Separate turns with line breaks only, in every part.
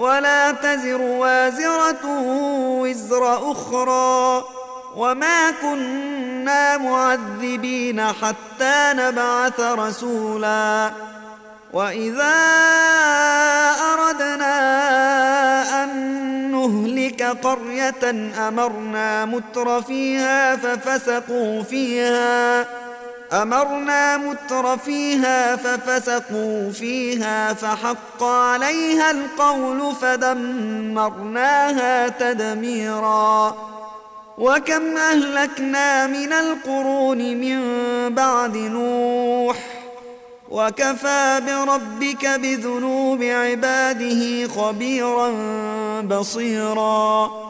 ولا تزر وازرة وزر أخرى وما كنا معذبين حتى نبعث رسولا وإذا أردنا أن نهلك قرية أمرنا متر فيها ففسقوا فيها أمرنا متر فيها ففسقوا فيها فحق عليها القول فدمرناها تدميرا وكم أهلكنا من القرون من بعد نوح وكفى بربك بذنوب عباده خبيرا بصيرا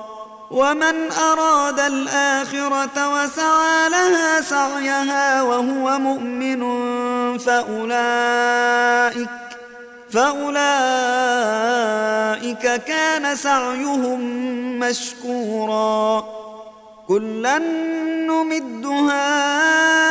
ومن أراد الآخرة وسعى لها سعيها وهو مؤمن فأولئك فأولئك كان سعيهم مشكورا. كلا نمد هؤلاء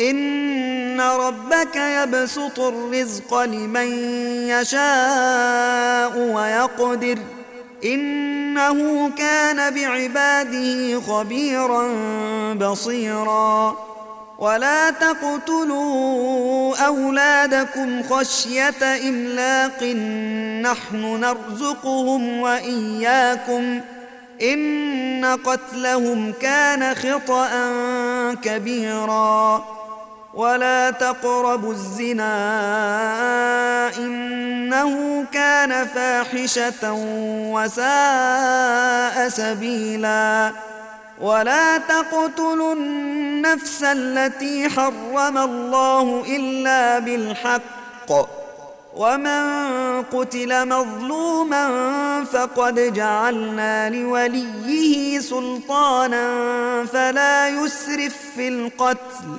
إن ربك يبسط الرزق لمن يشاء ويقدر. إنه كان بعباده خبيرا بصيراً. ولا تقتلوا أولادكم خشية إملاق. نحن نرزقهم وإياكم. إن قتلهم كان خطأ كبيرا. ولا تقربوا الزنا إنه كان فاحشة وساء سبيلاً ولا تقتلوا النفس التي حرم الله الا بالحق ومن قتل مظلوما فقد جعلنا لوليه سلطانا فلا يسرف في القتل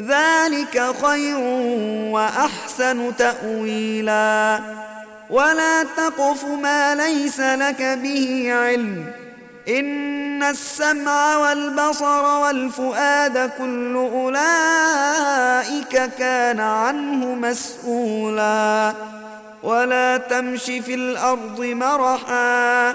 ذلك خير وأحسن تأويلاً. ولا تقف ما ليس لك به علم. إن السمع والبصر والفؤاد كل أولئك كان عنه مسؤولا. ولا تمش في الأرض مرحا.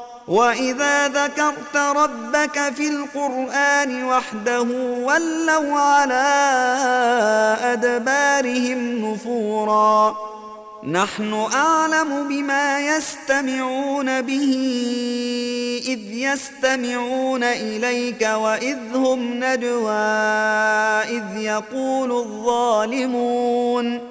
وإذا ذكرت ربك في القرآن وحده ولوا على أدبارهم نفورا. نحن أعلم بما يستمعون به إذ يستمعون إليك وإذ هم نجوى إذ يقول الظالمون.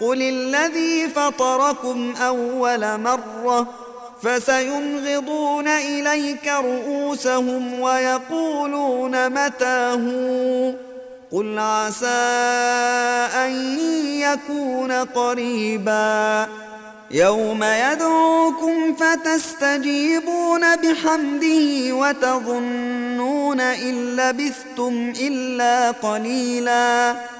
قل الذي فطركم أول مرة فسينغضون إليك رؤوسهم ويقولون متاه قل عسى أن يكون قريبا يوم يدعوكم فتستجيبون بحمده وتظنون إن لبثتم إلا قليلاً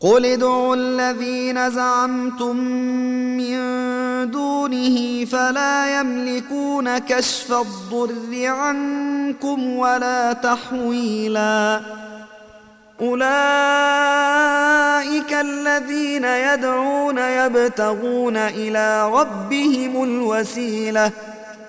قل ادعوا الذين زعمتم من دونه فلا يملكون كشف الضر عنكم ولا تحويلا اولئك الذين يدعون يبتغون إلى ربهم الوسيله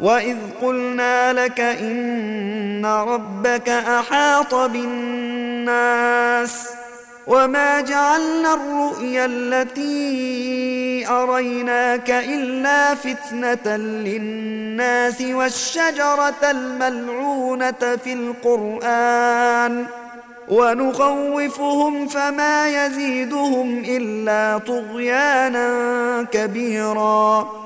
واذ قلنا لك ان ربك احاط بالناس وما جعلنا الرؤيا التي اريناك الا فتنه للناس والشجره الملعونه في القران ونخوفهم فما يزيدهم الا طغيانا كبيرا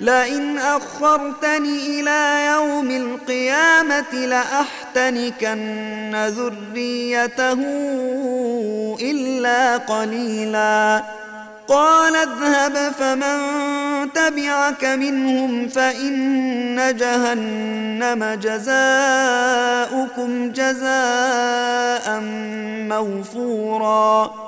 لئن أخرتني إلى يوم القيامة لأحتنكن ذريته إلا قليلا. قال اذهب فمن تبعك منهم فإن جهنم جزاؤكم جزاء موفوراً.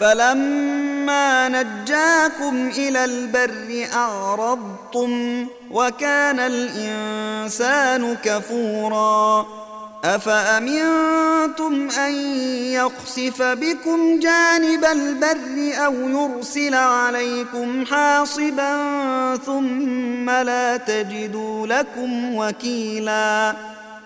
فلما نجاكم إلى البر اعرضتم وكان الانسان كفورا افامنتم ان يخسف بكم جانب البر أو يرسل عليكم حاصبا ثم لا تجدوا لكم وكيلا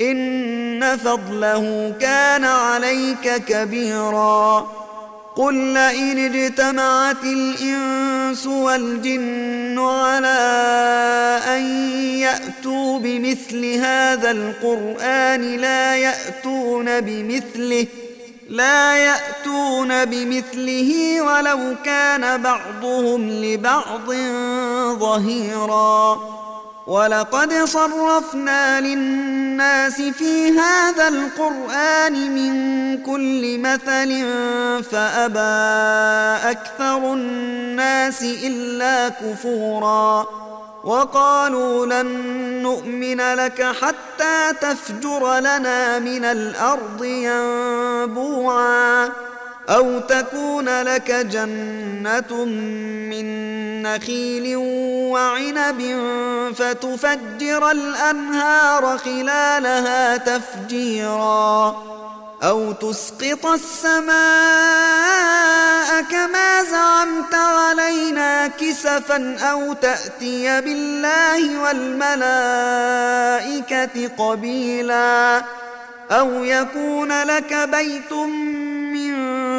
إن فضله كان عليك كبيرا. قل لئن اجتمعت الإنس والجن على أن يأتوا بمثل هذا القرآن لا يأتون بمثله ۖ لا يأتون بمثله ولو كان بعضهم لبعض ظهيرا. ولقد صرفنا للناس في هذا القرآن من كل مثل فأبى أكثر الناس إلا كفوراً وقالوا لن نؤمن لك حتى تفجر لنا من الأرض ينبوعا أو تكون لك جنة من نخيل وعنب فتفجر الأنهار خلالها تفجيرا. أو تسقط السماء كما زعمت علينا كسفا أو تأتي بالله والملائكة قبيلا. أو يكون لك بيت من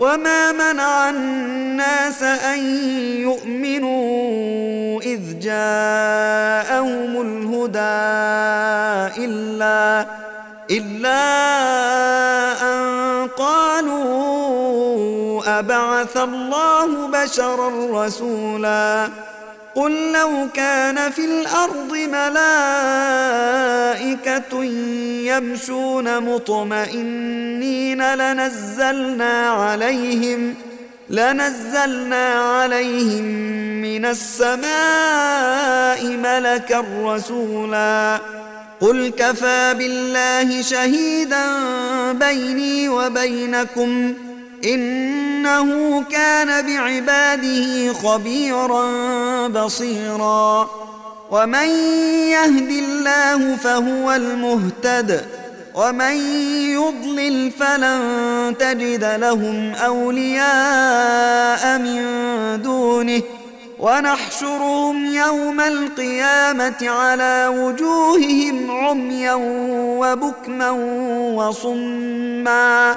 وما منع الناس أن يؤمنوا إذ جاءهم الهدى إلا إلا أن أبعث الله بشرا رسولا قل لو كان في الأرض ملائكة يمشون مطمئنين لنزلنا عليهم لنزلنا عليهم من السماء ملكا رسولا. قل كفى بالله شهيدا بيني وبينكم إنه كان بعباده خبيرا بصيرا. ومن يهد الله فهو المهتد. ومن يضلل فلن تجد لهم أولياء من دونه. ونحشرهم يوم القيامة على وجوههم عميا وبكما وصما.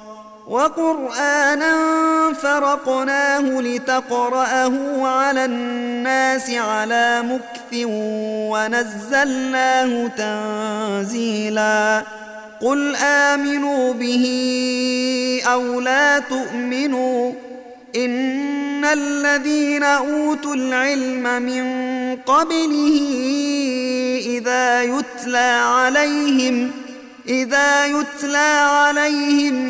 وقرآنا فرقناه لتقرأه على الناس على مكث ونزلناه تنزيلا. قل آمنوا به أو لا تؤمنوا إن الذين أوتوا العلم من قبله إذا يتلى عليهم إذا يتلى عليهم